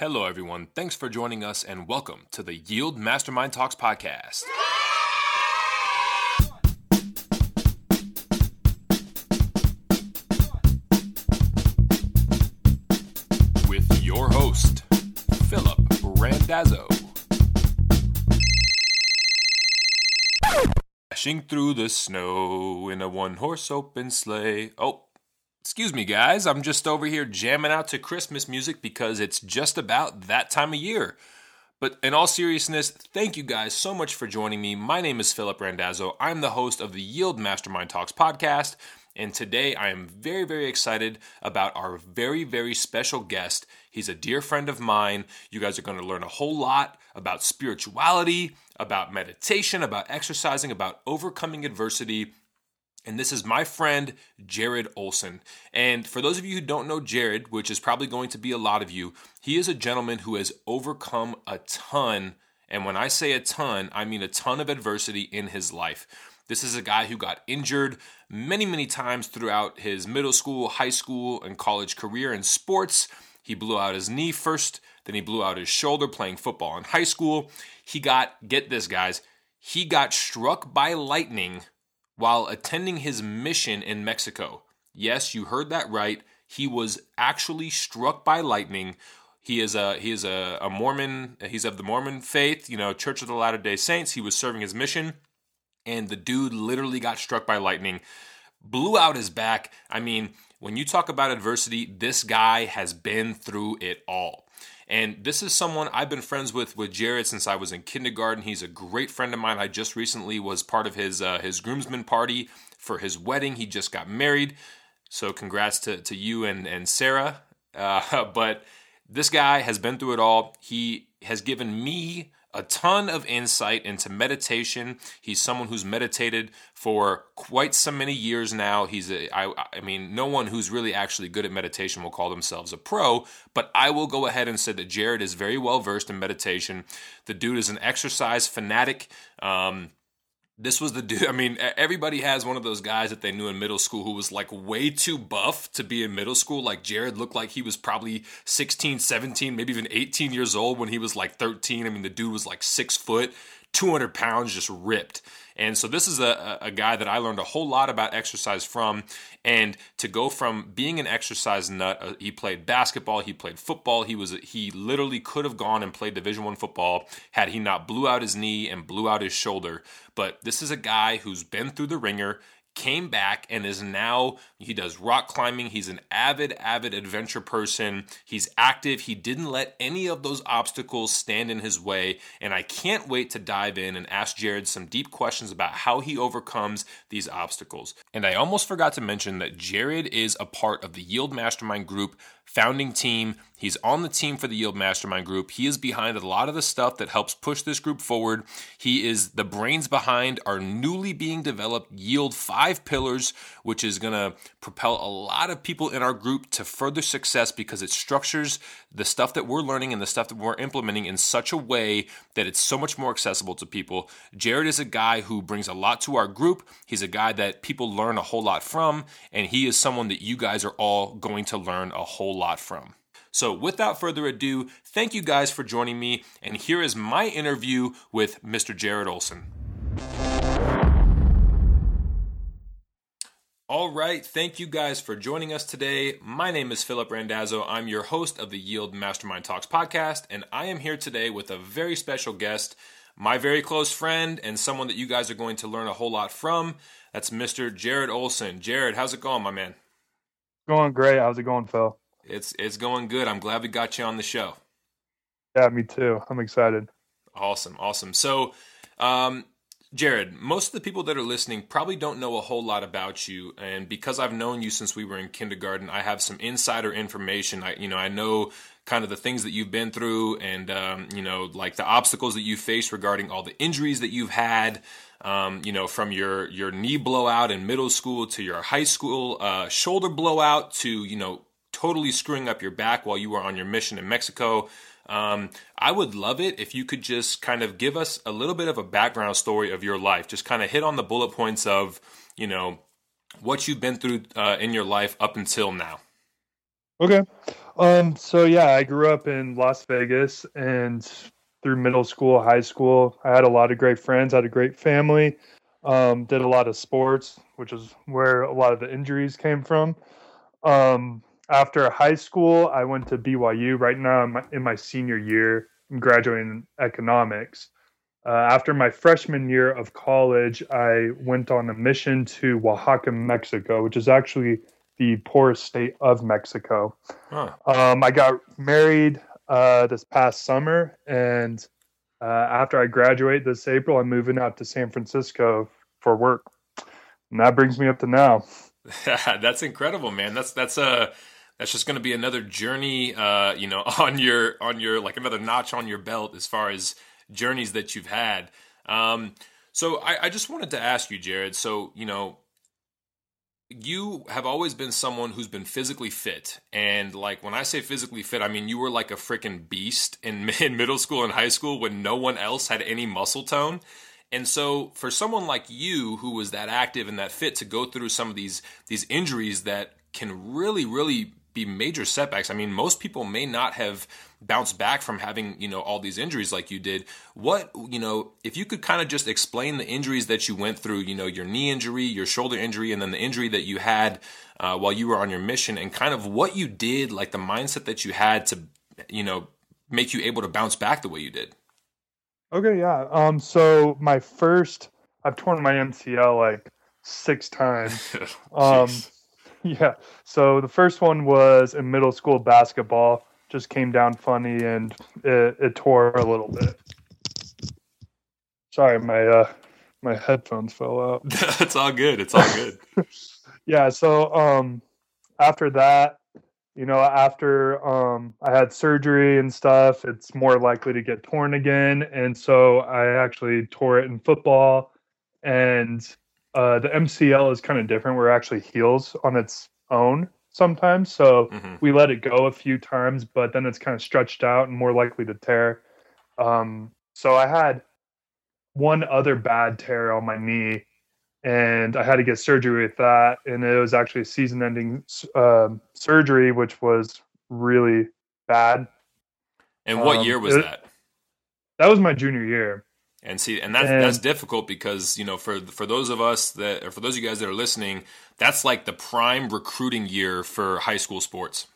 Hello, everyone. Thanks for joining us and welcome to the Yield Mastermind Talks podcast. With your host, Philip Randazzo. Dashing through the snow in a one horse open sleigh. Oh, Excuse me, guys. I'm just over here jamming out to Christmas music because it's just about that time of year. But in all seriousness, thank you guys so much for joining me. My name is Philip Randazzo. I'm the host of the Yield Mastermind Talks podcast. And today I am very, very excited about our very, very special guest. He's a dear friend of mine. You guys are going to learn a whole lot about spirituality, about meditation, about exercising, about overcoming adversity, and this is my friend Jared Olson. And for those of you who don't know Jared, which is probably going to be a lot of you, he is a gentleman who has overcome a ton. And when I say a ton, I mean a ton of adversity in his life. This is a guy who got injured many, many times throughout his middle school, high school, and college career in sports. He blew out his knee first, then he blew out his shoulder playing football in high school. He got, get this, guys, he got struck by lightning while attending his mission in Mexico. Yes, you heard that right. He was actually struck by lightning. He is a he is a, a Mormon. He's of the Mormon faith, you know, Church of the Latter Day Saints. He was serving his mission, and the dude literally got struck by lightning, blew out his back. I mean, when you talk about adversity, this guy has been through it all. And this is someone I've been friends with with Jared since I was in kindergarten. He's a great friend of mine. I just recently was part of his uh, his groomsmen party for his wedding. He just got married. So congrats to, to you and, and Sarah. Uh, but this guy has been through it all. He has given me a ton of insight into meditation. He's someone who's meditated for quite so many years now. He's a, I, I mean, no one who's really actually good at meditation will call themselves a pro, but I will go ahead and say that Jared is very well versed in meditation. The dude is an exercise fanatic. Um, this was the dude. I mean, everybody has one of those guys that they knew in middle school who was like way too buff to be in middle school. Like Jared looked like he was probably 16, 17, maybe even 18 years old when he was like 13. I mean, the dude was like six foot, 200 pounds, just ripped. And so this is a, a guy that I learned a whole lot about exercise from. And to go from being an exercise nut, uh, he played basketball, he played football. He was he literally could have gone and played Division One football had he not blew out his knee and blew out his shoulder. But this is a guy who's been through the ringer came back and is now he does rock climbing. He's an avid avid adventure person. He's active. He didn't let any of those obstacles stand in his way. And i can't wait to dive in and ask jared some deep questions about how he overcomes these obstacles. And i almost forgot to mention that jared is a part of the yield mastermind group founding team. He's on the team for the Yield Mastermind Group. He is behind a lot of the stuff that helps push this group forward. He is the brains behind our newly being developed Yield 5 Pillars, which is going to propel a lot of people in our group to further success because it structures the stuff that we're learning and the stuff that we're implementing in such a way that it's so much more accessible to people. Jared is a guy who brings a lot to our group. He's a guy that people learn a whole lot from, and he is someone that you guys are all going to learn a whole lot from. So, without further ado, thank you guys for joining me, and here is my interview with Mr. Jared Olson. All right, thank you guys for joining us today. My name is Philip Randazzo. I'm your host of the Yield Mastermind Talks podcast, and I am here today with a very special guest, my very close friend, and someone that you guys are going to learn a whole lot from. That's Mr. Jared Olson. Jared, how's it going, my man? Going great. How's it going, Phil? It's it's going good. I'm glad we got you on the show. Yeah, me too. I'm excited. Awesome, awesome. So, um, Jared, most of the people that are listening probably don't know a whole lot about you, and because I've known you since we were in kindergarten, I have some insider information. I, you know, I know kind of the things that you've been through, and um, you know, like the obstacles that you faced regarding all the injuries that you've had. Um, you know, from your your knee blowout in middle school to your high school uh, shoulder blowout to you know totally screwing up your back while you were on your mission in Mexico. Um, I would love it if you could just kind of give us a little bit of a background story of your life. Just kind of hit on the bullet points of you know what you've been through uh, in your life up until now. Okay. Um, so yeah, I grew up in Las Vegas and through middle school, high school, I had a lot of great friends, had a great family, um, did a lot of sports, which is where a lot of the injuries came from. Um, after high school, I went to BYU. Right now, I'm in my senior year. I'm graduating in economics. Uh, after my freshman year of college, I went on a mission to Oaxaca, Mexico, which is actually the poorest state of Mexico. Huh. Um, I got married uh, this past summer, and uh, after I graduate this April, I'm moving out to San Francisco for work, and that brings me up to now. that's incredible, man. That's that's a uh, that's just going to be another journey, uh, you know, on your on your like another notch on your belt as far as journeys that you've had. Um, so I, I just wanted to ask you, Jared. So you know, you have always been someone who's been physically fit and like when i say physically fit i mean you were like a freaking beast in, in middle school and high school when no one else had any muscle tone and so for someone like you who was that active and that fit to go through some of these these injuries that can really really be major setbacks. I mean, most people may not have bounced back from having, you know, all these injuries like you did. What, you know, if you could kind of just explain the injuries that you went through, you know, your knee injury, your shoulder injury, and then the injury that you had uh, while you were on your mission and kind of what you did, like the mindset that you had to, you know, make you able to bounce back the way you did. Okay, yeah. Um, so my first, I've torn my MCL like six times. um, Yeah. So the first one was in middle school basketball. Just came down funny and it, it tore a little bit. Sorry, my uh my headphones fell out. it's all good. It's all good. yeah. So um after that, you know, after um I had surgery and stuff, it's more likely to get torn again. And so I actually tore it in football and uh, the MCL is kind of different. Where it actually heals on its own sometimes. So mm-hmm. we let it go a few times, but then it's kind of stretched out and more likely to tear. Um, so I had one other bad tear on my knee, and I had to get surgery with that. And it was actually a season-ending uh, surgery, which was really bad. And what um, year was it, that? That was my junior year. And see, and that's and, that's difficult because you know for for those of us that or for those of you guys that are listening, that's like the prime recruiting year for high school sports.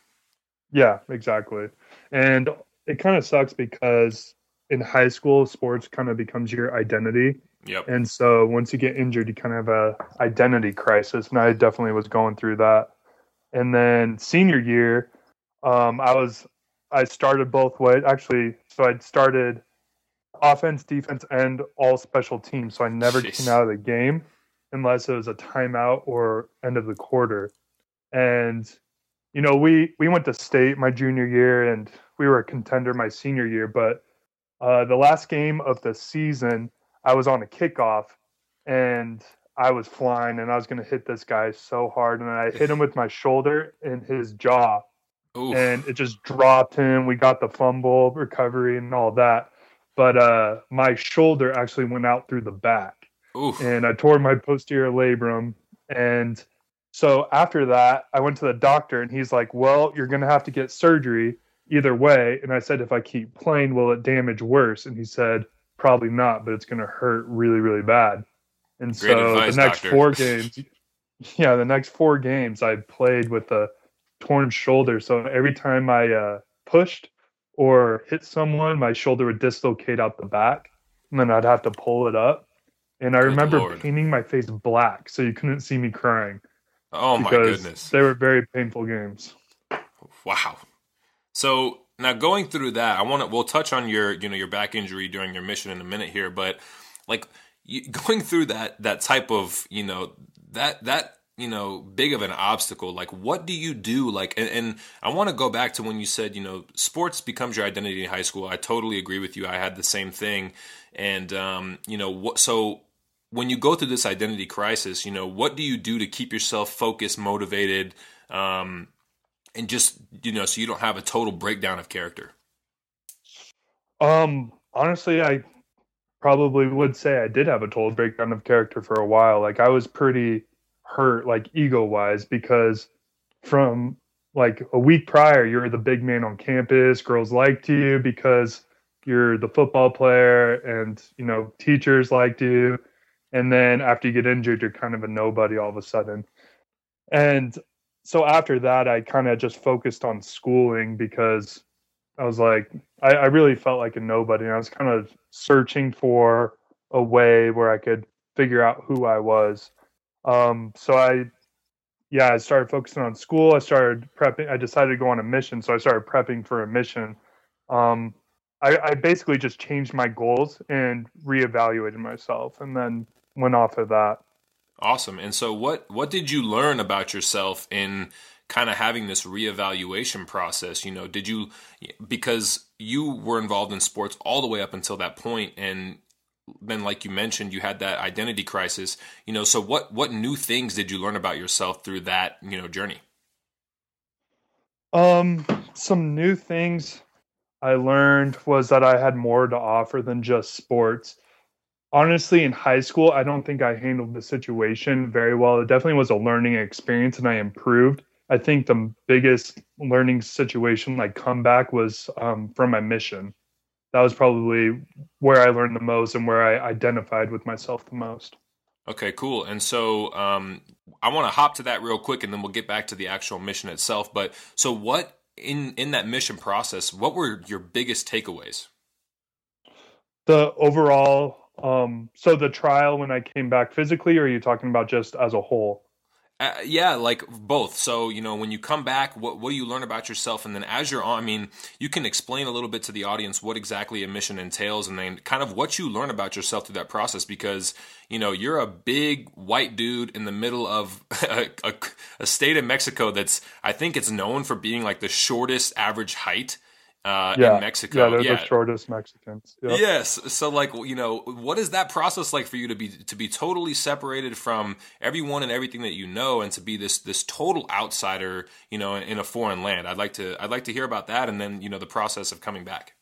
Yeah, exactly. And it kind of sucks because in high school, sports kind of becomes your identity. Yep. And so once you get injured, you kind of have a identity crisis, and I definitely was going through that. And then senior year, um, I was I started both ways. Actually, so I started offense, defense, and all special teams. So I never Jeez. came out of the game unless it was a timeout or end of the quarter. And you know, we we went to state my junior year, and we were a contender my senior year. But uh, the last game of the season, I was on a kickoff, and I was flying, and I was going to hit this guy so hard, and I hit him with my shoulder in his jaw, Oof. and it just dropped him. We got the fumble recovery and all that but uh, my shoulder actually went out through the back, Oof. and I tore my posterior labrum. And so after that, I went to the doctor, and he's like, "Well, you're going to have to get surgery either way." And I said, "If I keep playing, will it damage worse?" And he said, "Probably not, but it's going to hurt really, really bad." And Great so advice, the next doctor. four games, yeah, the next four games, I played with a torn shoulder. So every time I uh, pushed, or hit someone, my shoulder would dislocate out the back, and then I'd have to pull it up. And I Good remember Lord. painting my face black so you couldn't see me crying. Oh my goodness. They were very painful games. Wow. So now going through that, I want to we'll touch on your, you know, your back injury during your mission in a minute here, but like going through that that type of, you know, that that you know big of an obstacle. Like what do you do? Like and, and i want to go back to when you said you know sports becomes your identity in high school. I totally agree with you. I had the same thing. And um, you know what so when you go through this identity crisis you know what do you do to keep yourself focused motivated um, and just you know so you don't have a total breakdown of character? Um honestly i probably would say i did have a total breakdown of character for a while. Like i was pretty hurt like ego wise because from like a week prior, you're the big man on campus. Girls liked you because you're the football player, and you know teachers liked you. And then after you get injured, you're kind of a nobody all of a sudden. And so after that, I kind of just focused on schooling because I was like, I, I really felt like a nobody. And I was kind of searching for a way where I could figure out who I was. Um, so I yeah, I started focusing on school. I started prepping. I decided to go on a mission, so I started prepping for a mission. Um, I, I, basically just changed my goals and reevaluated myself, and then went off of that. Awesome. And so, what what did you learn about yourself in kind of having this reevaluation process? You know, did you because you were involved in sports all the way up until that point, and then like you mentioned you had that identity crisis you know so what what new things did you learn about yourself through that you know journey? Um some new things i learned was that i had more to offer than just sports. Honestly in high school i don't think i handled the situation very well. It definitely was a learning experience and i improved. I think the biggest learning situation like comeback was um, from my mission that was probably where I learned the most and where I identified with myself the most. Okay, cool. And so um, I want to hop to that real quick, and then we'll get back to the actual mission itself. But so, what in in that mission process? What were your biggest takeaways? The overall. Um, so the trial when I came back physically, or are you talking about just as a whole? Uh, yeah, like both. So you know, when you come back, what what do you learn about yourself, and then as you're on, I mean, you can explain a little bit to the audience what exactly a mission entails, and then kind of what you learn about yourself through that process. Because you know, you're a big white dude in the middle of a, a, a state of Mexico that's, I think, it's known for being like the shortest average height uh, yeah. in Mexico. Yeah, they're yeah. the shortest Mexicans. Yep. Yes. So, like, you know, what is that process like for you to be to be totally separated from everyone and everything that you know, and to be this this total outsider, you know, in, in a foreign land? I'd like to I'd like to hear about that, and then you know the process of coming back.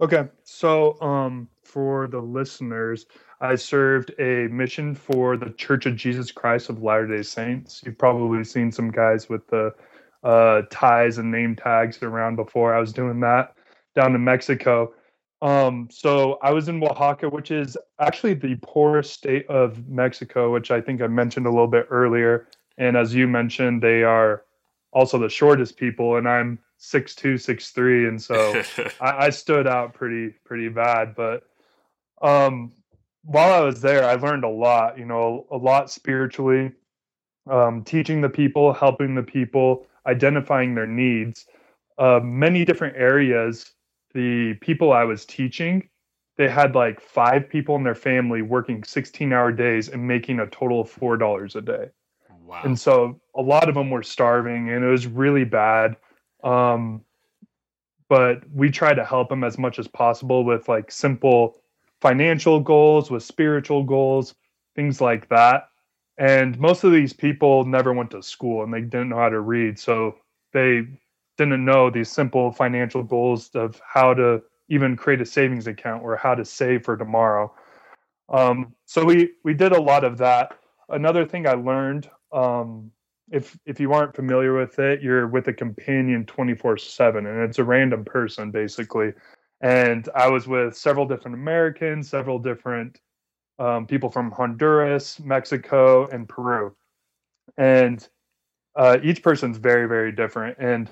Okay, so um, for the listeners, I served a mission for the Church of Jesus Christ of Latter Day Saints. You've probably seen some guys with the uh, ties and name tags around before. I was doing that down in Mexico. Um, so I was in Oaxaca, which is actually the poorest state of Mexico, which I think I mentioned a little bit earlier. And as you mentioned, they are also the shortest people, and I'm six two, six three, and so I, I stood out pretty pretty bad. But um, while I was there, I learned a lot. You know, a lot spiritually, um, teaching the people, helping the people, identifying their needs. Uh, many different areas, the people I was teaching, they had like five people in their family working 16 hour days and making a total of $4 a day. Wow. And so a lot of them were starving and it was really bad. Um, but we try to help them as much as possible with like simple financial goals, with spiritual goals, things like that. And most of these people never went to school and they didn't know how to read. So they didn't know these simple financial goals of how to even create a savings account or how to save for tomorrow. Um, so we, we did a lot of that. Another thing I learned, um, if if you aren't familiar with it, you're with a companion 24 7, and it's a random person basically. And I was with several different Americans, several different um, people from Honduras, Mexico, and Peru. And uh, each person's very, very different. And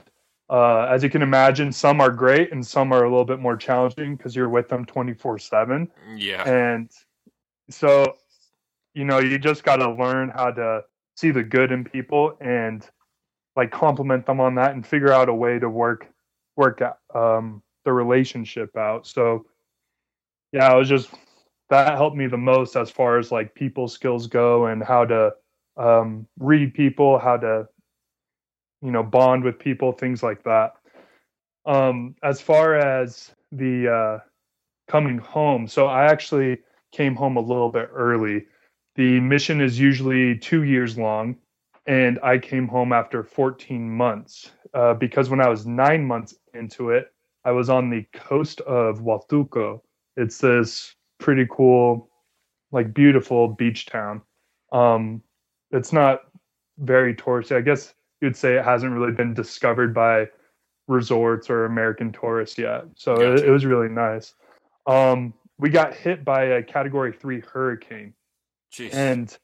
uh, as you can imagine, some are great and some are a little bit more challenging because you're with them 24 7. Yeah. And so, you know, you just got to learn how to see the good in people and like compliment them on that and figure out a way to work work um, the relationship out. So, yeah, I was just that helped me the most as far as like people skills go and how to um, read people, how to you know bond with people, things like that. Um, as far as the uh, coming home, so I actually came home a little bit early. The mission is usually two years long, and I came home after 14 months uh, because when I was nine months into it, I was on the coast of Huatulco. It's this pretty cool, like beautiful beach town. Um, it's not very touristy. I guess you'd say it hasn't really been discovered by resorts or American tourists yet. So gotcha. it, it, was really nice. Um, we got hit by a Category Three hurricane, Jeez. and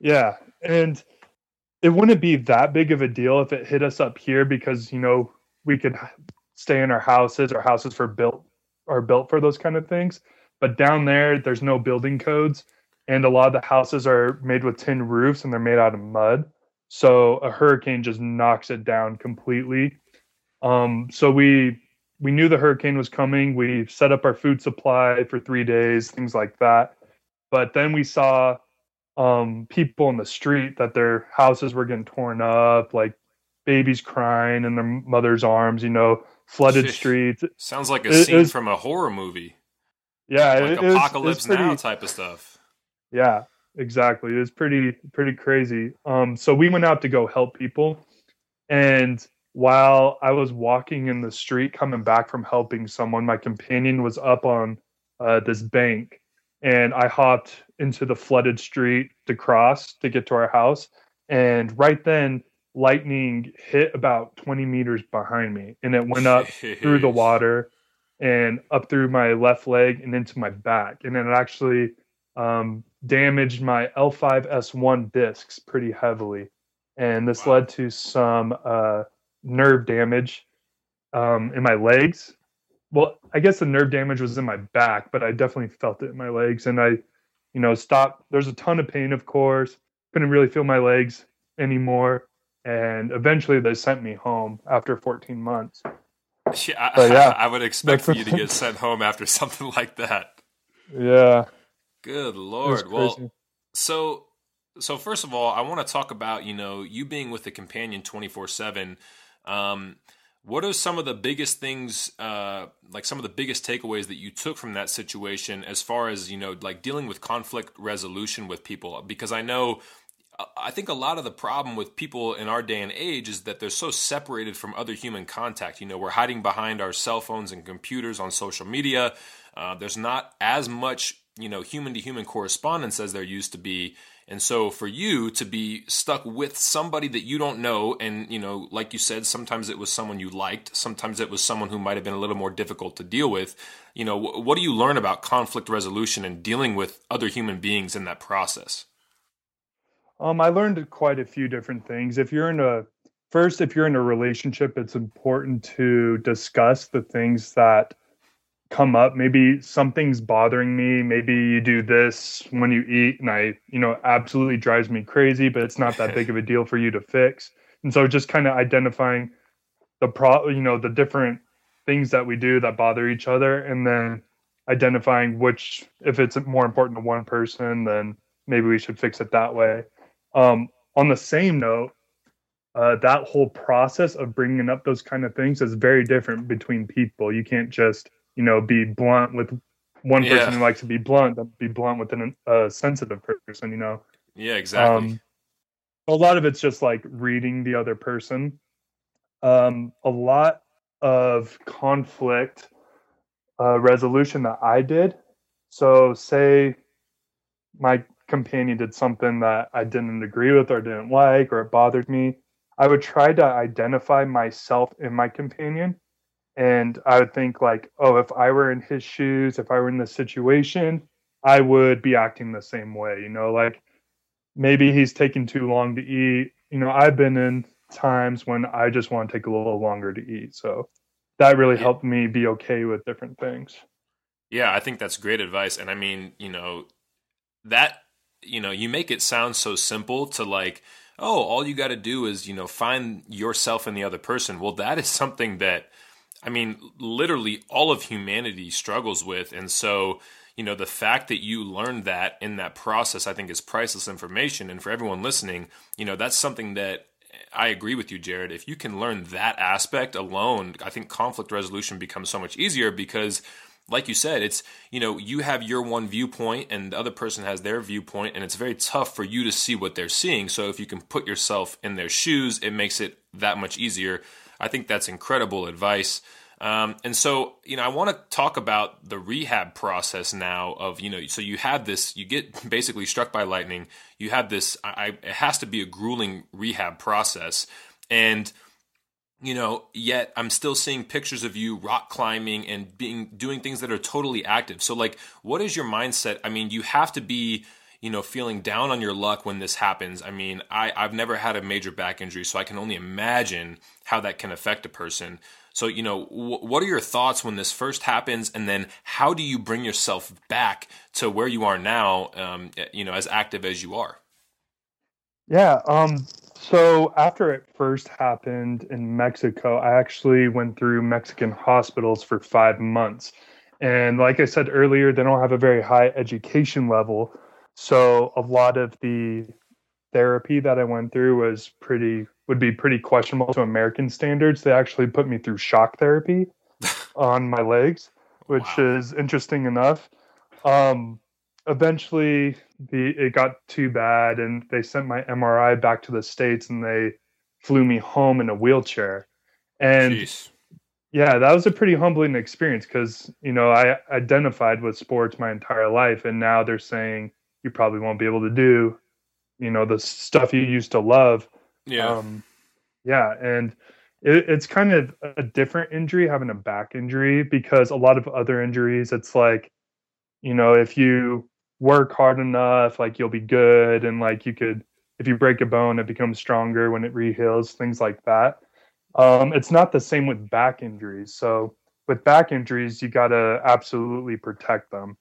yeah, and it wouldn't be that big of a deal if it hit us up here because you know we could stay in our houses. Our houses for built are built for those kind of things. But down there, there's no building codes, and a lot of the houses are made with tin roofs and they're made out of mud. So a hurricane just knocks it down completely. Um, so we we knew the hurricane was coming. We set up our food supply for three days, things like that. But then we saw um, people in the street that their houses were getting torn up, like babies crying in their mother's arms. You know, flooded streets. Sounds like a it, scene was, from a horror movie. Yeah, like it, apocalypse pretty, now type of stuff. Yeah, exactly. It was pretty pretty crazy. Um, so we went out to go help people, and while I was walking in the street coming back from helping someone, my companion was up on uh, this bank, and I hopped into the flooded street to cross to get to our house. And right then, lightning hit about 20 meters behind me and it went up through the water and up through my left leg and into my back. And then it actually um, damaged my L5S1 discs pretty heavily. And this wow. led to some uh, nerve damage um, in my legs. Well, I guess the nerve damage was in my back, but I definitely felt it in my legs. And I, you know, stopped. There's a ton of pain, of course. Couldn't really feel my legs anymore and eventually they sent me home after 14 months. Yeah, I, yeah, I would expect for you to get sent home after something like that. Yeah. Good lord. Well, so so first of all, I want to talk about you know you being with the companion 24 seven. Um, what are some of the biggest things, uh, like some of the biggest takeaways that you took from that situation, as far as you know, like dealing with conflict resolution with people? Because I know I think a lot of the problem with people in our day and age is that they're so separated from other human contact. You know, we're hiding behind our cell phones and computers on social media. Uh, there's not as much, you know, human to human correspondence as there used to be. And so for you to be stuck with somebody that you don't know, and, you know, like you said, sometimes it was someone you liked, sometimes it was someone who might have been a little more difficult to deal with. You know, what do you learn about conflict resolution and dealing with other human beings in that process? Um, I learned quite a few different things. If you're in a first, if you're in a relationship, it's important to discuss the things that come up. Maybe something's bothering me. Maybe you do this when you eat, and I, you know, absolutely drives me crazy. But it's not that big of a deal for you to fix. And so, just kind of identifying the pro, you know, the different things that we do that bother each other, and then identifying which, if it's more important to one person, then maybe we should fix it that way. Um, on the same note, uh, that whole process of bringing up those kind of things is very different between people. You can't just, you know, be blunt with one yeah. person who likes to be blunt, then be blunt with a uh, sensitive person, you know? Yeah, exactly. Um, a lot of it's just like reading the other person. Um, a lot of conflict uh, resolution that I did. So, say my companion did something that I didn't agree with or didn't like or it bothered me, I would try to identify myself in my companion. And I would think, like, oh, if I were in his shoes, if I were in this situation, I would be acting the same way. You know, like maybe he's taking too long to eat. You know, I've been in times when I just want to take a little longer to eat. So that really helped me be okay with different things. Yeah, I think that's great advice. And I mean, you know, that you know, you make it sound so simple to like, oh, all you got to do is, you know, find yourself in the other person. Well, that is something that, I mean, literally all of humanity struggles with. And so, you know, the fact that you learned that in that process, I think is priceless information. And for everyone listening, you know, that's something that I agree with you, Jared. If you can learn that aspect alone, I think conflict resolution becomes so much easier because like you said, it's you know you have your one viewpoint and the other person has their viewpoint, and it's very tough for you to see what they're seeing. So if you can put yourself in their shoes, it makes it that much easier. I think that's incredible advice. Um, and so, you know, I want to talk about the rehab process now. Of you know, so you have this, you get basically struck by lightning. You have this. I, it has to be a grueling rehab process. And you know, yet I'm still seeing pictures of you rock climbing and being doing things that are totally active. So like what is your mindset? I mean, you have to be you know, feeling down on your luck when this happens. I mean, I, I've never had a major back injury, so I can only imagine how that can affect a person. So, you know, w- what are your thoughts when this first happens, and then how do you bring yourself back to where you are now, um, you know, as active as you are? Yeah. Um, so after it first happened in Mexico, I actually went through Mexican hospitals for five months. And like I said earlier, they don't have a very high education level. So a lot of the therapy that I went through was pretty would be pretty questionable to American standards. They actually put me through shock therapy on my legs, which wow. is interesting enough. Um, eventually, the it got too bad, and they sent my MRI back to the states, and they flew me home in a wheelchair. And Jeez. yeah, that was a pretty humbling experience because you know I identified with sports my entire life, and now they're saying you probably won't be able to do, you know, the stuff you used to love. Yeah. Um, yeah. And it, it's kind of a different injury having a back injury because a lot of other injuries, it's like, you know, if you work hard enough, like you'll be good. And like you could, if you break a bone, it becomes stronger when it reheals, things like that. Um, it's not the same with back injuries. So with back injuries, you got to absolutely protect them.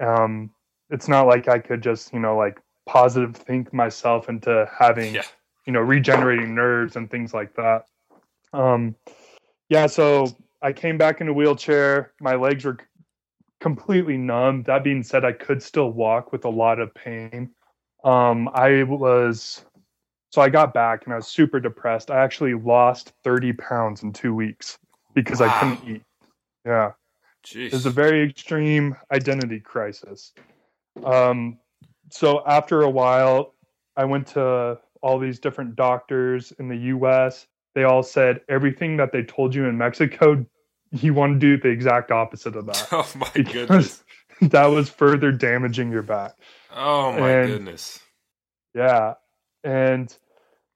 Um, it's not like I could just, you know, like positive think myself into having, yeah. you know, regenerating nerves and things like that. Um, yeah, so I came back in a wheelchair. My legs were completely numb. That being said, I could still walk with a lot of pain. Um, I was, so I got back and I was super depressed. I actually lost 30 pounds in two weeks because wow. I couldn't eat. Yeah. Jeez. It was a very extreme identity crisis. Um, so after a while, I went to all these different doctors in the US. They all said everything that they told you in Mexico, you want to do the exact opposite of that. Oh my goodness. That was further damaging your back. Oh my and, goodness. Yeah. And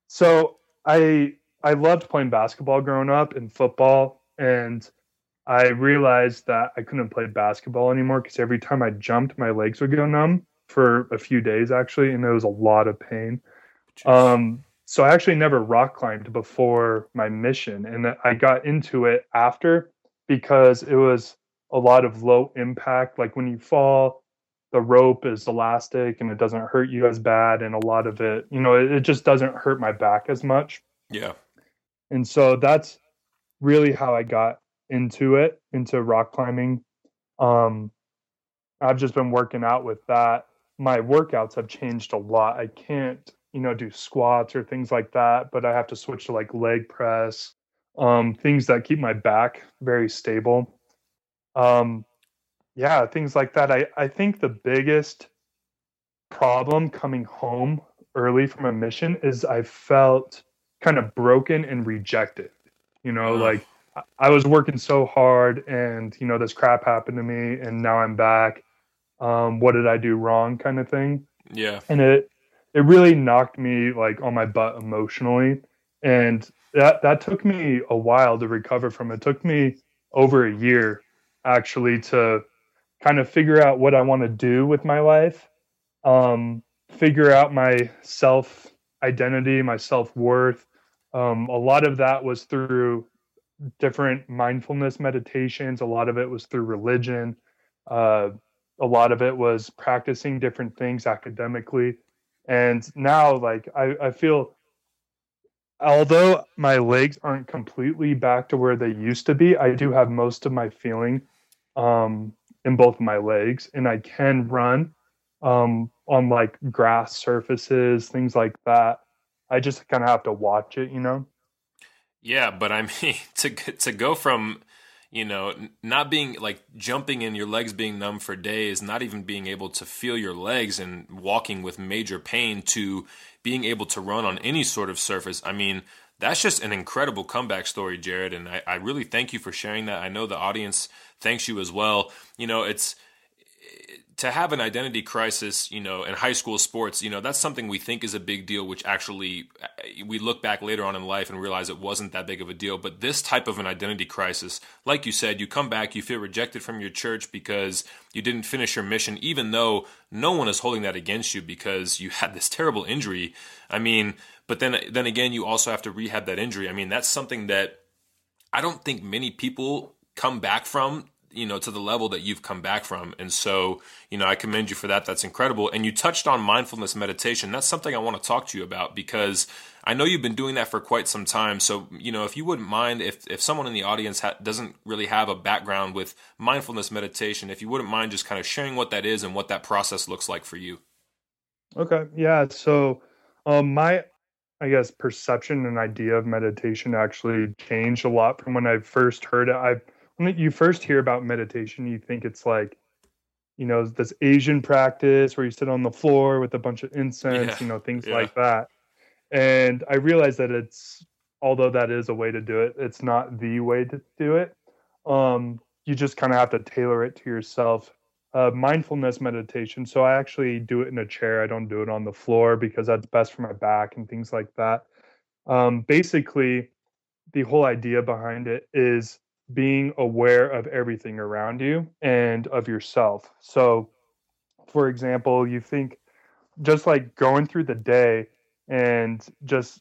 so I I loved playing basketball growing up and football and I realized that I couldn't play basketball anymore because every time I jumped, my legs would go numb for a few days actually, and it was a lot of pain. Um, so I actually never rock climbed before my mission, and I got into it after because it was a lot of low impact. Like when you fall, the rope is elastic and it doesn't hurt you as bad, and a lot of it, you know, it, it just doesn't hurt my back as much. Yeah. And so that's really how I got into it, into rock climbing. Um, I've just been working out with that. My workouts have changed a lot. I can't, you know, do squats or things like that, but I have to switch to like leg press, um, things that keep my back very stable. Um, yeah, things like that. I, I think the biggest problem coming home early from a mission is I felt kind of broken and rejected. You know, like I was working so hard and you know this crap happened to me and now I'm back. Um, what did I do wrong kind of thing. Yeah. And it it really knocked me like on my butt emotionally. And that that took me a while to recover from. It took me over a year actually to kind of figure out what I want to do with my life. Um, figure out my self identity, my self worth. Um, a lot of that was through different mindfulness meditations. A lot of it was through religion. Uh, a lot of it was practicing different things academically. And now, like, I, I feel, although my legs aren't completely back to where they used to be, I do have most of my feeling um, in both my legs, and I can run um, on like grass surfaces, things like that. I just kind of have to watch it, you know. Yeah, but I mean to to go from you know not being like jumping and your legs being numb for days, not even being able to feel your legs and walking with major pain to being able to run on any sort of surface. I mean, that's just an incredible comeback story, Jared, and I, I really thank you for sharing that. I know the audience thanks you as well. You know, it's to have an identity crisis, you know, in high school sports, you know, that's something we think is a big deal, which actually uh, we look back later on in life and realize it wasn't that big of a deal. But this type of an identity crisis, like you said, you come back, you feel rejected from your church because you didn't finish your mission, even though no one is holding that against you because you had this terrible injury. I mean, but then then again, you also have to rehab that injury. I mean, that's something that I don't think many people come back from you know to the level that you've come back from. And so you know i commend you for that. That's incredible. And you touched on mindfulness meditation. That's something i want to talk to you about because i know you've been doing that for quite some time. So you know if you wouldn't mind if if someone in the audience ha- doesn't really have a background with mindfulness meditation if you wouldn't mind just kind of sharing what that is and what that process looks like for you. Okay. Yeah. So um my I guess perception and idea of meditation actually changed a lot from when I first heard it. I when you first hear about meditation, you think it's like, you know, this Asian practice where you sit on the floor with a bunch of incense, yeah. you know, things yeah. like that. And I realized that it's although that is a way to do it, it's not the way to do it. Um, you just kind of have to tailor it to yourself uh, mindfulness meditation. So I actually do it in a chair. I don't do it on the floor because that's best for my back and things like that. Um, basically, the whole idea behind it is being aware of everything around you and of yourself. So, for example, you think just like going through the day and just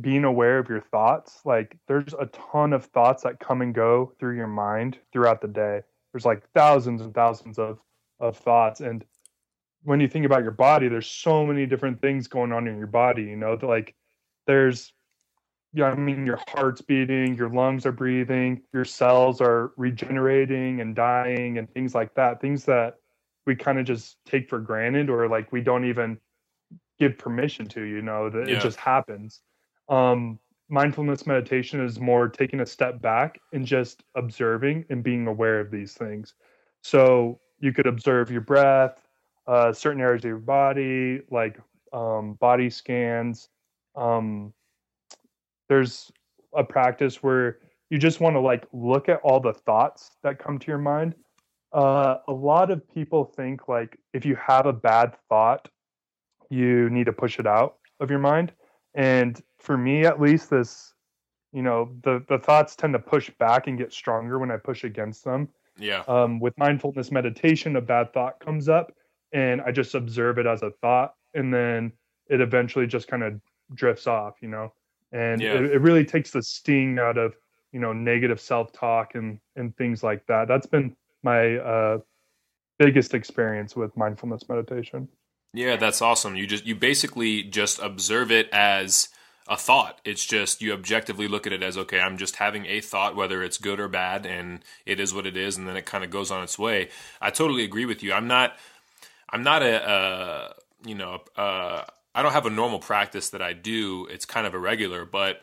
being aware of your thoughts, like there's a ton of thoughts that come and go through your mind throughout the day there's like thousands and thousands of of thoughts and when you think about your body there's so many different things going on in your body you know like there's yeah i mean your heart's beating your lungs are breathing your cells are regenerating and dying and things like that things that we kind of just take for granted or like we don't even give permission to you know that yeah. it just happens um mindfulness meditation is more taking a step back and just observing and being aware of these things. So you could observe your breath, uh, certain areas of your body, like um, body scans. Um, there's a practice where you just want to like look at all the thoughts that come to your mind. Uh, a lot of people think like if you have a bad thought, you need to push it out of your mind. And for me at least this you know the the thoughts tend to push back and get stronger when i push against them yeah um, with mindfulness meditation a bad thought comes up and i just observe it as a thought and then it eventually just kind of drifts off you know and yeah. it, it really takes the sting out of you know negative self-talk and and things like that that's been my uh biggest experience with mindfulness meditation yeah that's awesome you just you basically just observe it as a thought. It's just you objectively look at it as okay, I'm just having a thought, whether it's good or bad, and it is what it is, and then it kind of goes on its way. I totally agree with you. I'm not, I'm not a, uh, you know, uh, I don't have a normal practice that I do. It's kind of irregular, but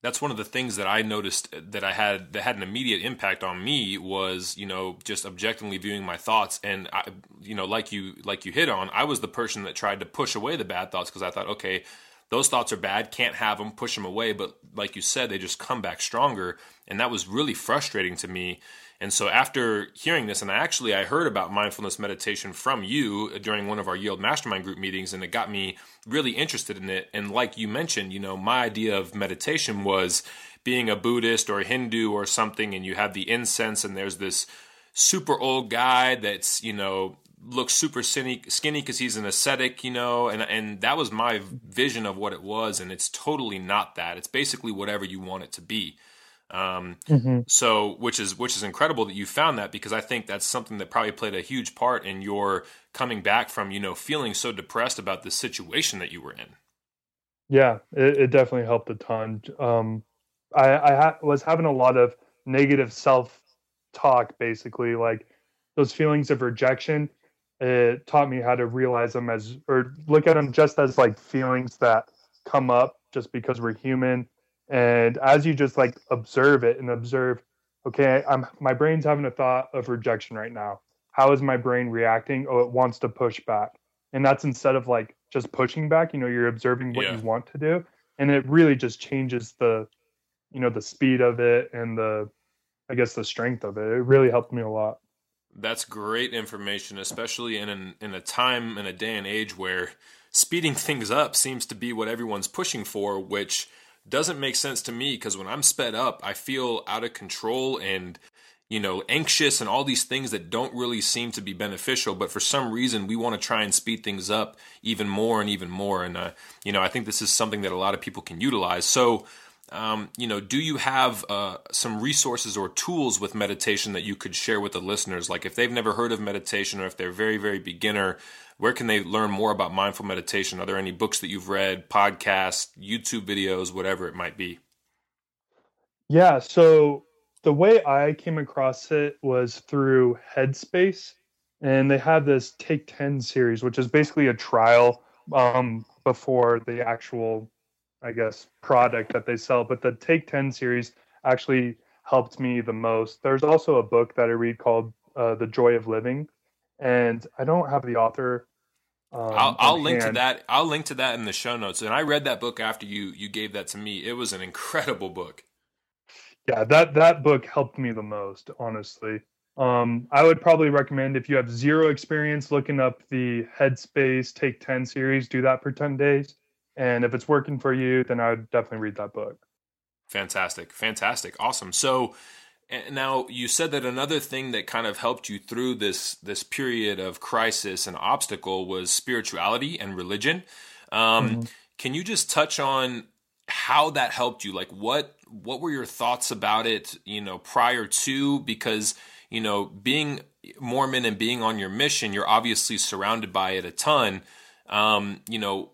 that's one of the things that I noticed that I had that had an immediate impact on me was you know just objectively viewing my thoughts and I, you know like you like you hit on I was the person that tried to push away the bad thoughts because I thought okay those thoughts are bad, can't have them, push them away. But like you said, they just come back stronger. And that was really frustrating to me. And so after hearing this, and I actually I heard about mindfulness meditation from you during one of our Yield Mastermind group meetings, and it got me really interested in it. And like you mentioned, you know, my idea of meditation was being a Buddhist or a Hindu or something, and you have the incense, and there's this super old guy that's you know looks super skinny skinny because he's an ascetic, you know, and and that was my vision of what it was, and it's totally not that. It's basically whatever you want it to be. Um, mm-hmm. So, which is which is incredible that you found that because I think that's something that probably played a huge part in your coming back from you know feeling so depressed about the situation that you were in. Yeah, it, it definitely helped a ton. Um, I, I ha- was having a lot of negative self talk, basically, like those feelings of rejection it taught me how to realize them as or look at them just as like feelings that come up just because we're human and as you just like observe it and observe okay i'm my brain's having a thought of rejection right now. How is my brain reacting? Oh it wants to push back. And that's instead of like just pushing back you know you're observing what yeah. you want to do. And it really just changes the you know the speed of it and the i guess the strength of it. It really helped me a lot. That's great information, especially in an, in a time in a day and age where speeding things up seems to be what everyone's pushing for, which doesn't make sense to me because when I'm sped up, I feel out of control and you know anxious and all these things that don't really seem to be beneficial. But for some reason, we want to try and speed things up even more and even more. And uh, you know, I think this is something that a lot of people can utilize. So um, you know, do you have uh, some resources or tools with meditation that you could share with the listeners? Like if they've never heard of meditation or if they're very, very beginner, where can they learn more about mindful meditation? Are there any books that you've read, podcasts, YouTube videos, whatever it might be? Yeah. So the way I came across it was through Headspace, and they have this Take 10 series, which is basically a trial um, before the actual I guess, product that they sell. But the Take 10 series actually helped me the most. There's also a book that I read called uh, The Joy of Living. And I don't have the author. Um, I'll, I'll link hand. to that. I'll link to that in the show notes. And I read that book after you you gave that to me. It was an incredible book. Yeah, that that book helped me the most, honestly. Um, I would probably recommend if you have zero experience looking up the Headspace Take 10 series, do that for 10 days. And if it's working for you, then I would definitely read that book. Fantastic. Fantastic. Awesome. So now you said that another thing that kind of helped you through this this period of crisis and obstacle was spirituality and religion. Um, mm-hmm. Can you just touch on how that helped you? Like what what were your thoughts about it? You know, prior to because you know being Mormon and being on your mission, you're obviously surrounded by it a ton. Um, you know,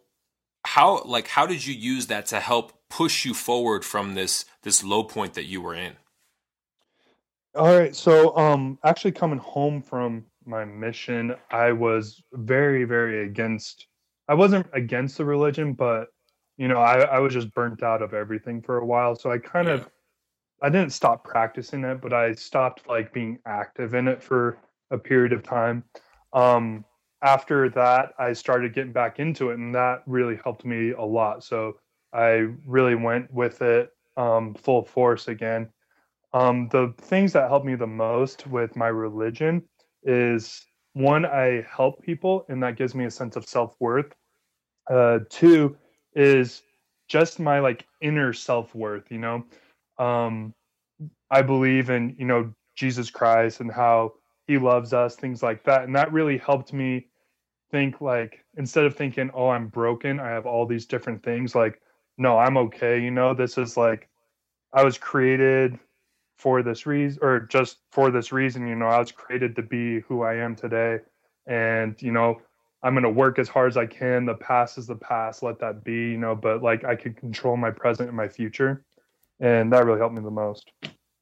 how like how did you use that to help push you forward from this this low point that you were in all right so um actually coming home from my mission i was very very against i wasn't against the religion but you know i, I was just burnt out of everything for a while so i kind yeah. of i didn't stop practicing it but i stopped like being active in it for a period of time um after that, I started getting back into it, and that really helped me a lot. So I really went with it um, full force again. Um, the things that help me the most with my religion is one, I help people, and that gives me a sense of self worth. Uh, two is just my like inner self worth. You know, um, I believe in you know Jesus Christ and how He loves us, things like that, and that really helped me think like instead of thinking, oh, I'm broken, I have all these different things, like, no, I'm okay. You know, this is like, I was created for this reason, or just for this reason. You know, I was created to be who I am today. And, you know, I'm going to work as hard as I can. The past is the past, let that be, you know, but like I can control my present and my future. And that really helped me the most.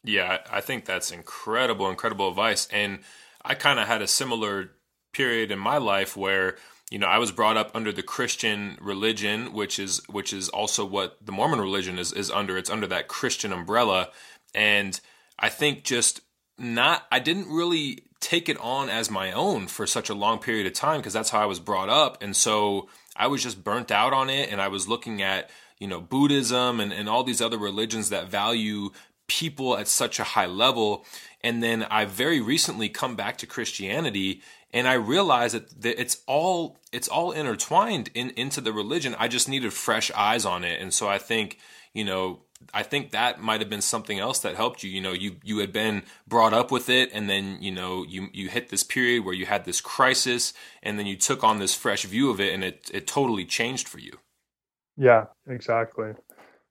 Yeah, I think that's incredible, incredible advice. And I kind of had a similar period in my life where you know I was brought up under the Christian religion, which is which is also what the Mormon religion is is under. It's under that Christian umbrella, and I think just not I didn't really take it on as my own for such a long period of time because that's how I was brought up, and so I was just burnt out on it, and I was looking at you know Buddhism and, and all these other religions that value people at such a high level. And then I very recently come back to Christianity and I realized that, that it's all it's all intertwined in into the religion. I just needed fresh eyes on it, and so I think you know I think that might have been something else that helped you. You know, you you had been brought up with it, and then you know you you hit this period where you had this crisis, and then you took on this fresh view of it, and it it totally changed for you. Yeah, exactly.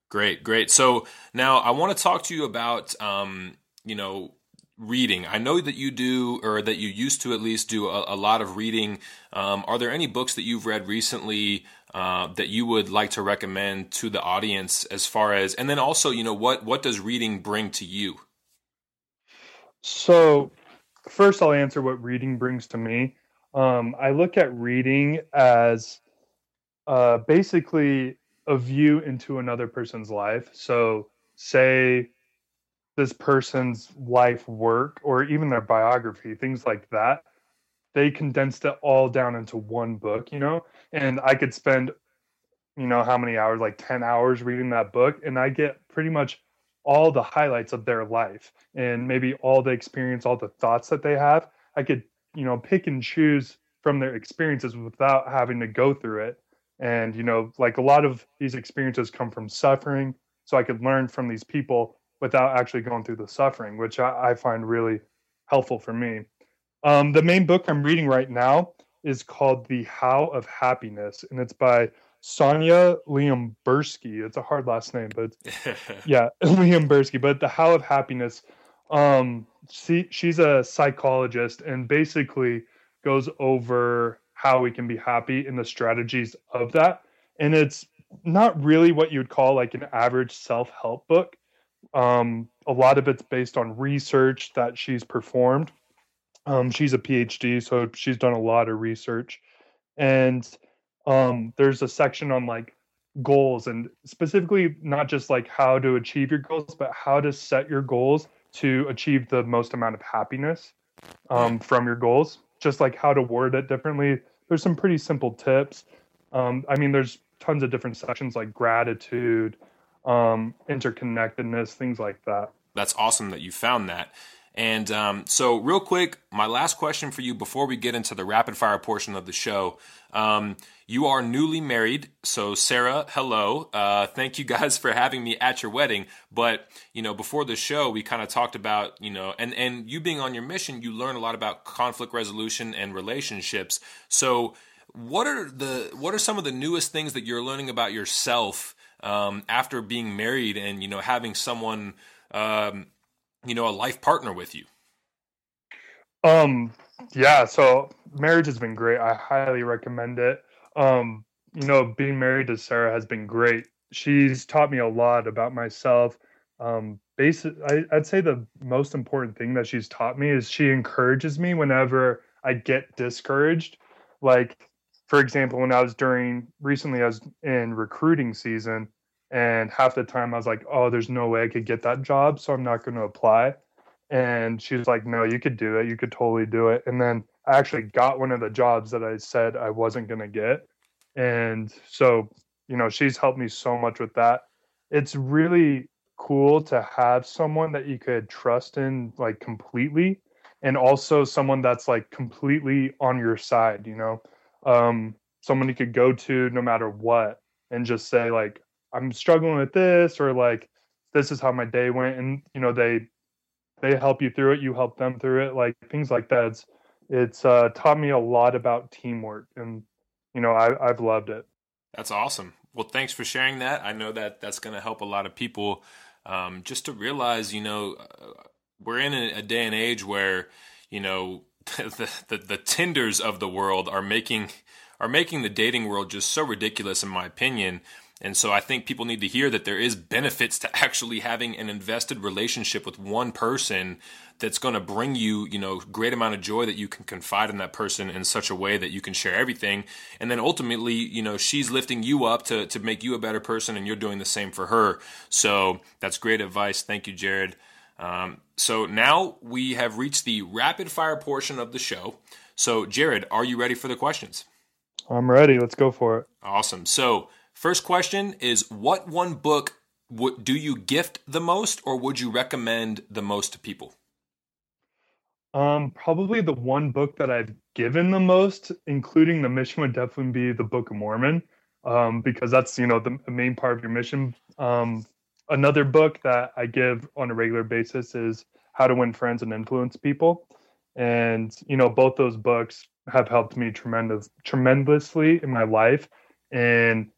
Great, great. So now I want to talk to you about um, you know reading. I know that you do, or that you used to at least do a, a lot of reading. Um, are there any books that you've read recently uh, that you would like to recommend to the audience as far as, and then also, you know, what, what does reading bring to you? So, first, I'll answer what reading brings to me. Um, I look at reading as uh, basically a view into another person's life. So, say this person's life work or even their biography, things like that. They condensed it all down into one book, you know, and I could spend, you know, how many hours, like 10 hours reading that book, and I get pretty much all the highlights of their life and maybe all the experience, all the thoughts that they have. I could, you know, pick and choose from their experiences without having to go through it. And, you know, like a lot of these experiences come from suffering. So I could learn from these people without actually going through the suffering, which I, I find really helpful for me. Um, the main book I'm reading right now is called The How of Happiness, and it's by Sonja Lyubomirsky. It's a hard last name, but yeah, Lyubomirsky. But The How of Happiness, um, she, she's a psychologist and basically goes over how we can be happy and the strategies of that. And it's not really what you'd call like an average self help book. Um, a lot of it's based on research that she's performed. Um, she's a PhD, so she's done a lot of research. And um, there's a section on like goals and specifically not just like how to achieve your goals, but how to set your goals to achieve the most amount of happiness um, from your goals. Just like how to word it differently. There's some pretty simple tips. Um, I mean, there's tons of different sections like gratitude, um, interconnectedness, things like that. That's awesome that you found that. And um, so, real quick, my last question for you before we get into the rapid fire portion of the show. Um, you are newly married, so Sarah, hello. Uh, thank you guys for having me at your wedding. But you know, before the show, we kind of talked about you know, and and you being on your mission, you learn a lot about conflict resolution and relationships. So, what are the what are some of the newest things that you're learning about yourself um, after being married and you know having someone um, you know a life partner with you? Um, yeah. So marriage has been great. I highly recommend it. Um, you know, being married to Sarah has been great. She's taught me a lot about myself. Um, basic, I, I'd say the most important thing that she's taught me is she encourages me whenever I get discouraged. Like, for example, when I was during recently, I was in recruiting season, and half the time I was like, "Oh, there's no way I could get that job, so I'm not going to apply." And she was like, "No, you could do it. You could totally do it." And then I actually got one of the jobs that I said I wasn't going to get. And so, you know, she's helped me so much with that. It's really cool to have someone that you could trust in like completely and also someone that's like completely on your side, you know. Um someone you could go to no matter what and just say like I'm struggling with this or like this is how my day went and you know they they help you through it, you help them through it, like things like that. It's it's uh, taught me a lot about teamwork, and you know I, I've loved it. That's awesome. Well, thanks for sharing that. I know that that's going to help a lot of people um, just to realize, you know, uh, we're in a, a, day and age where, you know, the, the the Tinders of the world are making are making the dating world just so ridiculous, in my opinion. And so I think people need to hear that there is benefits to actually having an invested relationship with one person that's going to bring you, you know, great amount of joy that you can confide in that person in such a way that you can share everything. And then ultimately, you know, she's lifting you up to, to make you a better person and you're doing the same for her. So that's great advice. Thank you, Jared. Um, so now we have reached the rapid fire portion of the show. So, Jared, are you ready for the questions? I'm ready. Let's go for it. Awesome. So, first question is what one book would, do you gift the most or would you recommend the most to people? Um, probably the one book that I've given the most, including the mission, would definitely be the Book of Mormon, um, because that's you know the main part of your mission. Um, another book that I give on a regular basis is How to Win Friends and Influence People, and you know both those books have helped me tremendous tremendously in my life and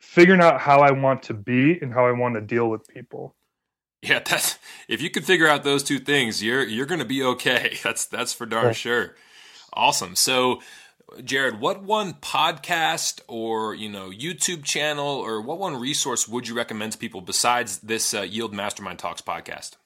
figuring out how I want to be and how I want to deal with people. Yeah, that's if you can figure out those two things, you're you're going to be okay. That's that's for darn sure. Awesome. So, Jared, what one podcast or you know YouTube channel or what one resource would you recommend to people besides this uh, Yield Mastermind Talks podcast?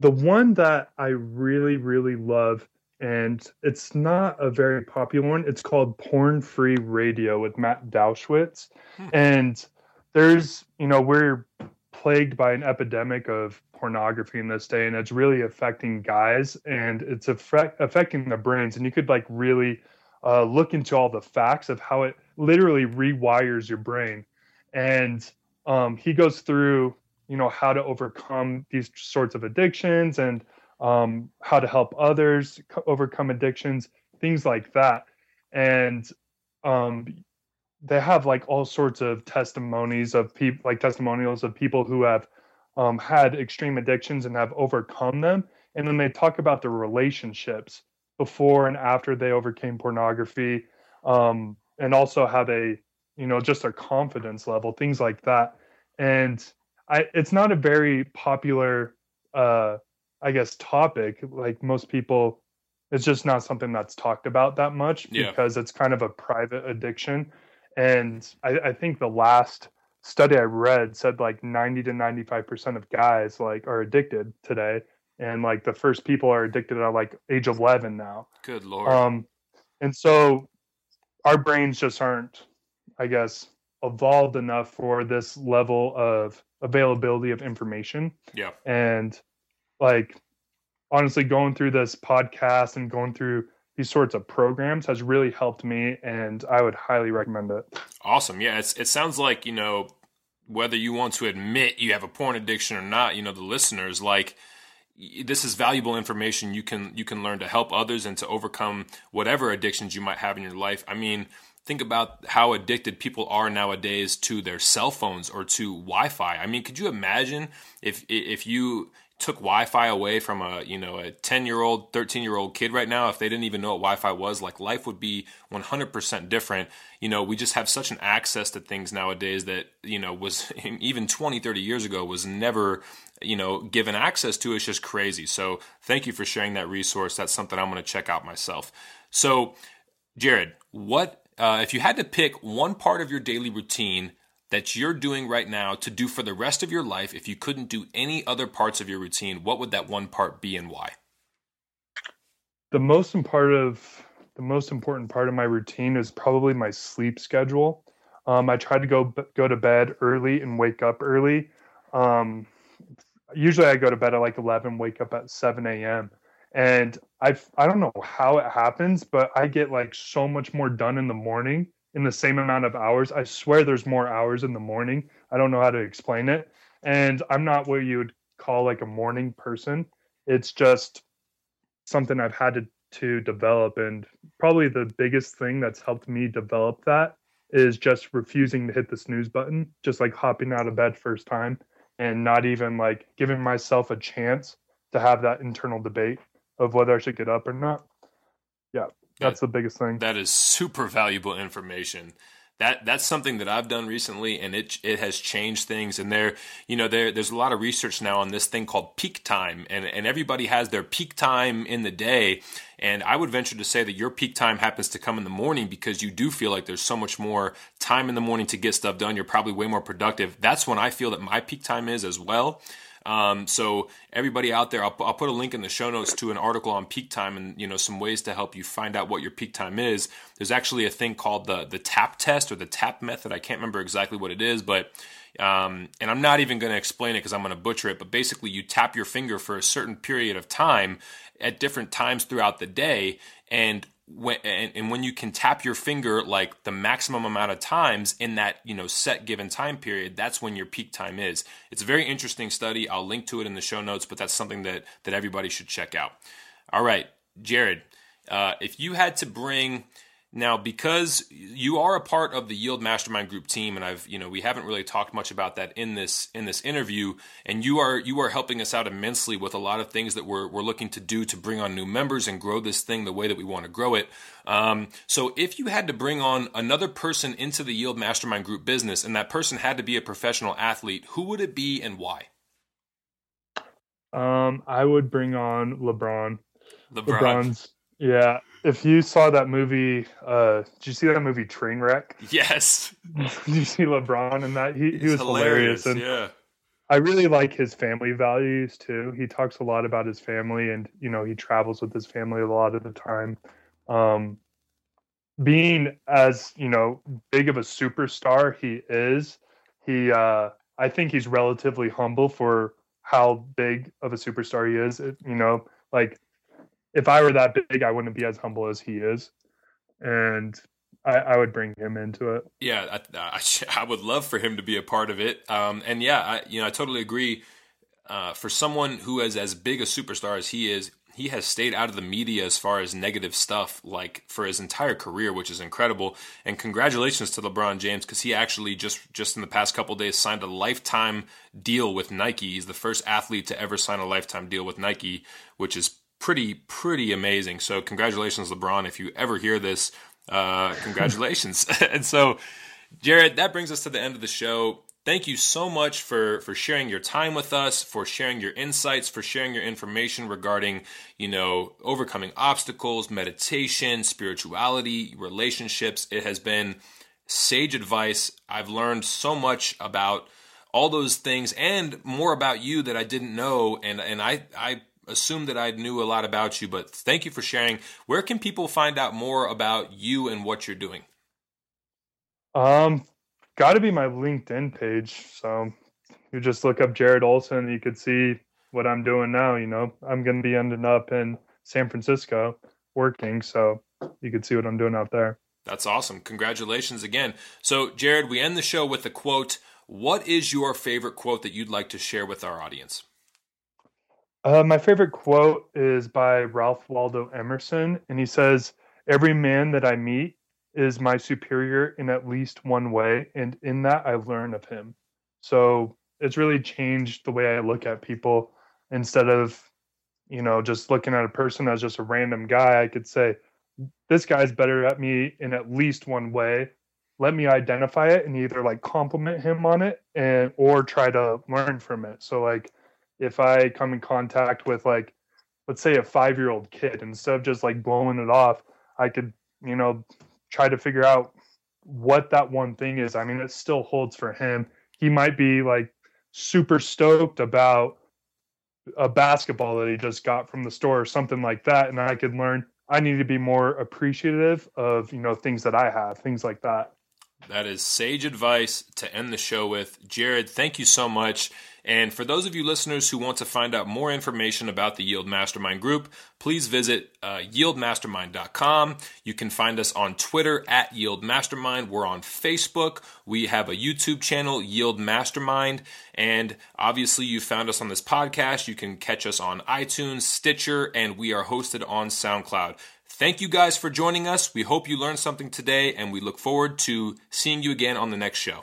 The one that I really really love, and it's not a very popular one. It's called Porn Free Radio with Matt Dobschuetz, hmm. and there's you know we're plagued by an epidemic of pornography in this day and it's really affecting guys and it's affect, affecting the brains and you could like really uh, look into all the facts of how it literally rewires your brain and um, he goes through you know how to overcome these sorts of addictions and um, how to help others overcome addictions, things like that. And um, they have like all sorts of testimonies of people, like testimonials of people who have um, had extreme addictions and have overcome them. And then they talk about the relationships before and after they overcame pornography, um, and also how they, you know, just their confidence level, things like that. And I, it's not a very popular, uh, I guess, topic. Like most people, it's just not something that's talked about that much Yeah. because it's kind of a private addiction. And I, I think the last study I read said like 90 to 95% of guys like are addicted today. And like the first people are addicted at like age 11 now. Good lord. Um, and so our brains just aren't, I guess, evolved enough for this level of availability of information. yeah. And like, honestly, going through this podcast and going through these sorts of programs has really helped me. And I would highly recommend it. Awesome. Yeah, it's, it sounds like, you know, whether you want to admit you have a porn addiction or not, you know, the listeners like this is valuable information you can you can learn to help others and to overcome whatever addictions you might have in your life. I mean, think about how addicted people are nowadays to their cell phones or to Wi-Fi. I mean, could you imagine if if you took Wi-Fi away from a you know a 10 year old 13 year old kid right now if they didn't even know what Wi-Fi was like life would be 100% different. You know we just have such an access to things nowadays that you know was even 20 30 years ago was never you know given access to. It's just crazy. So thank you for sharing that resource. That's something I'm going to check out myself. So Jared what uh, if you had to pick one part of your daily routine that you're doing right now to do for the rest of your life if you couldn't do any other parts of your routine what would that one part be and why The most important of the most important part of my routine is probably my sleep schedule. Um, I try to go go to bed early and wake up early. Um, usually, I go to bed at like eleven, wake up at seven a.m. And I I don't know how it happens, but I get like so much more done in the morning in the same amount of hours. I swear there's more hours in the morning. I don't know how to explain it. And I'm not what you would call like a morning person. It's just something I've had to to develop and probably the biggest thing that's helped me develop that is just refusing to hit the snooze button, just like hopping out of bed first time and not even like giving myself a chance to have that internal debate of whether I should get up or not. Yeah, that's the biggest thing. that is super valuable information that that's something that I've done recently, and it it has changed things. And there, you know, there there's a lot of research now on this thing called peak time, and and everybody has their peak time in the day. And I would venture to say that your peak time happens to come in the morning because you do feel like there's so much more time in the morning to get stuff done. You're probably way more productive. That's when I feel that my peak time is as well. Um, so everybody out there, I'll, I'll put a link in the show notes to an article on peak time and you know some ways to help you find out what your peak time is. There's actually a thing called the the tap test or the tap method. I can't remember exactly what it is, but um, and I'm not even going to explain it because I'm going to butcher it. But basically, you tap your finger for a certain period of time at different times throughout the day, and when and, and, when you can tap your finger like the maximum amount of times in that you know set given time period that's when your peak time is. It's a very interesting study. I'll link to it in the show notes but that's something that that everybody should check out. All right jared uh, if you had to bring now because you are a part of the yield mastermind group team and i've you know we haven't really talked much about that in this in this interview and you are you are helping us out immensely with a lot of things that we're, we're looking to do to bring on new members and grow this thing the way that we want to grow it. Um, so if you had to bring on another person into the yield mastermind group business and that person had to be a professional athlete who would it be and why? Um i would bring on lebron. Lebron. Lebron's yeah if you saw that movie, uh, did you see that movie Trainwreck? Yes. did you see LeBron in that? He, he was hilarious, hilarious, and yeah. I really like his family values too. He talks a lot about his family, and you know he travels with his family a lot of the time. Um, being as you know big of a superstar he is, he uh, I think he's relatively humble for how big of a superstar he is. It, you know, like if I were that big, I wouldn't be as humble as he is, and I, I would bring him into it. Yeah, I, I, I, would love for him to be a part of it. Um, and yeah, I, you know, I totally agree. uh, for someone who is as big a superstar as he is, he has stayed out of the media as far as negative stuff like for his entire career which is incredible and congratulations to lebron james because he actually just just in the past couple days signed a lifetime deal with nike he's the first athlete to ever sign a lifetime deal with nike which is pretty pretty amazing. So congratulations lebron if you ever hear this uh, congratulations. And so jared that brings us to the end of the show. Thank you so much for for sharing your time with us for sharing your insights for sharing your information regarding you know overcoming obstacles meditation spirituality relationships. It has been sage advice. I've learned so much about all those things and more about you that i didn't know. And and i i assumed that i knew a lot about you but thank you for sharing where can people find out more about you and what you're doing um got to be my LinkedIn page. So you just look up Jared Olson, you could see what I'm doing now. You know, I'm going to be ending up in San Francisco working. So you could see what I'm doing out there. That's awesome. Congratulations again. So, Jared, we end the show with a quote. What is your favorite quote that you'd like to share with our audience? Uh, my favorite quote is by Ralph Waldo Emerson, and he says, Every man that I meet is my superior in at least one way and in that i learn of him. So it's really changed the way i look at people. Instead of you know just looking at a person as just a random guy i could say this guy's better at me in at least one way. Let me identify it and either like compliment him on it and or try to learn from it. So like if i come in contact with like let's say a five year old kid instead of just like blowing it off i could you know try to figure out what that one thing is. I mean, it still holds for him. He might be like super stoked about a basketball that he just got from the store or something like that. And I could learn I need to be more appreciative of, you know, things that I have, things like that. That is sage advice to end the show with. Jared, thank you so much. And for those of you listeners who want to find out more information about the Yield Mastermind Group, please visit uh, yieldmastermind.com. You can find us on Twitter at Yield Mastermind. We're on Facebook. We have a YouTube channel, Yield Mastermind. And obviously, you found us on this podcast. You can catch us on iTunes, Stitcher, and we are hosted on SoundCloud. Thank you guys for joining us. We hope you learned something today, and we look forward to seeing you again on the next show.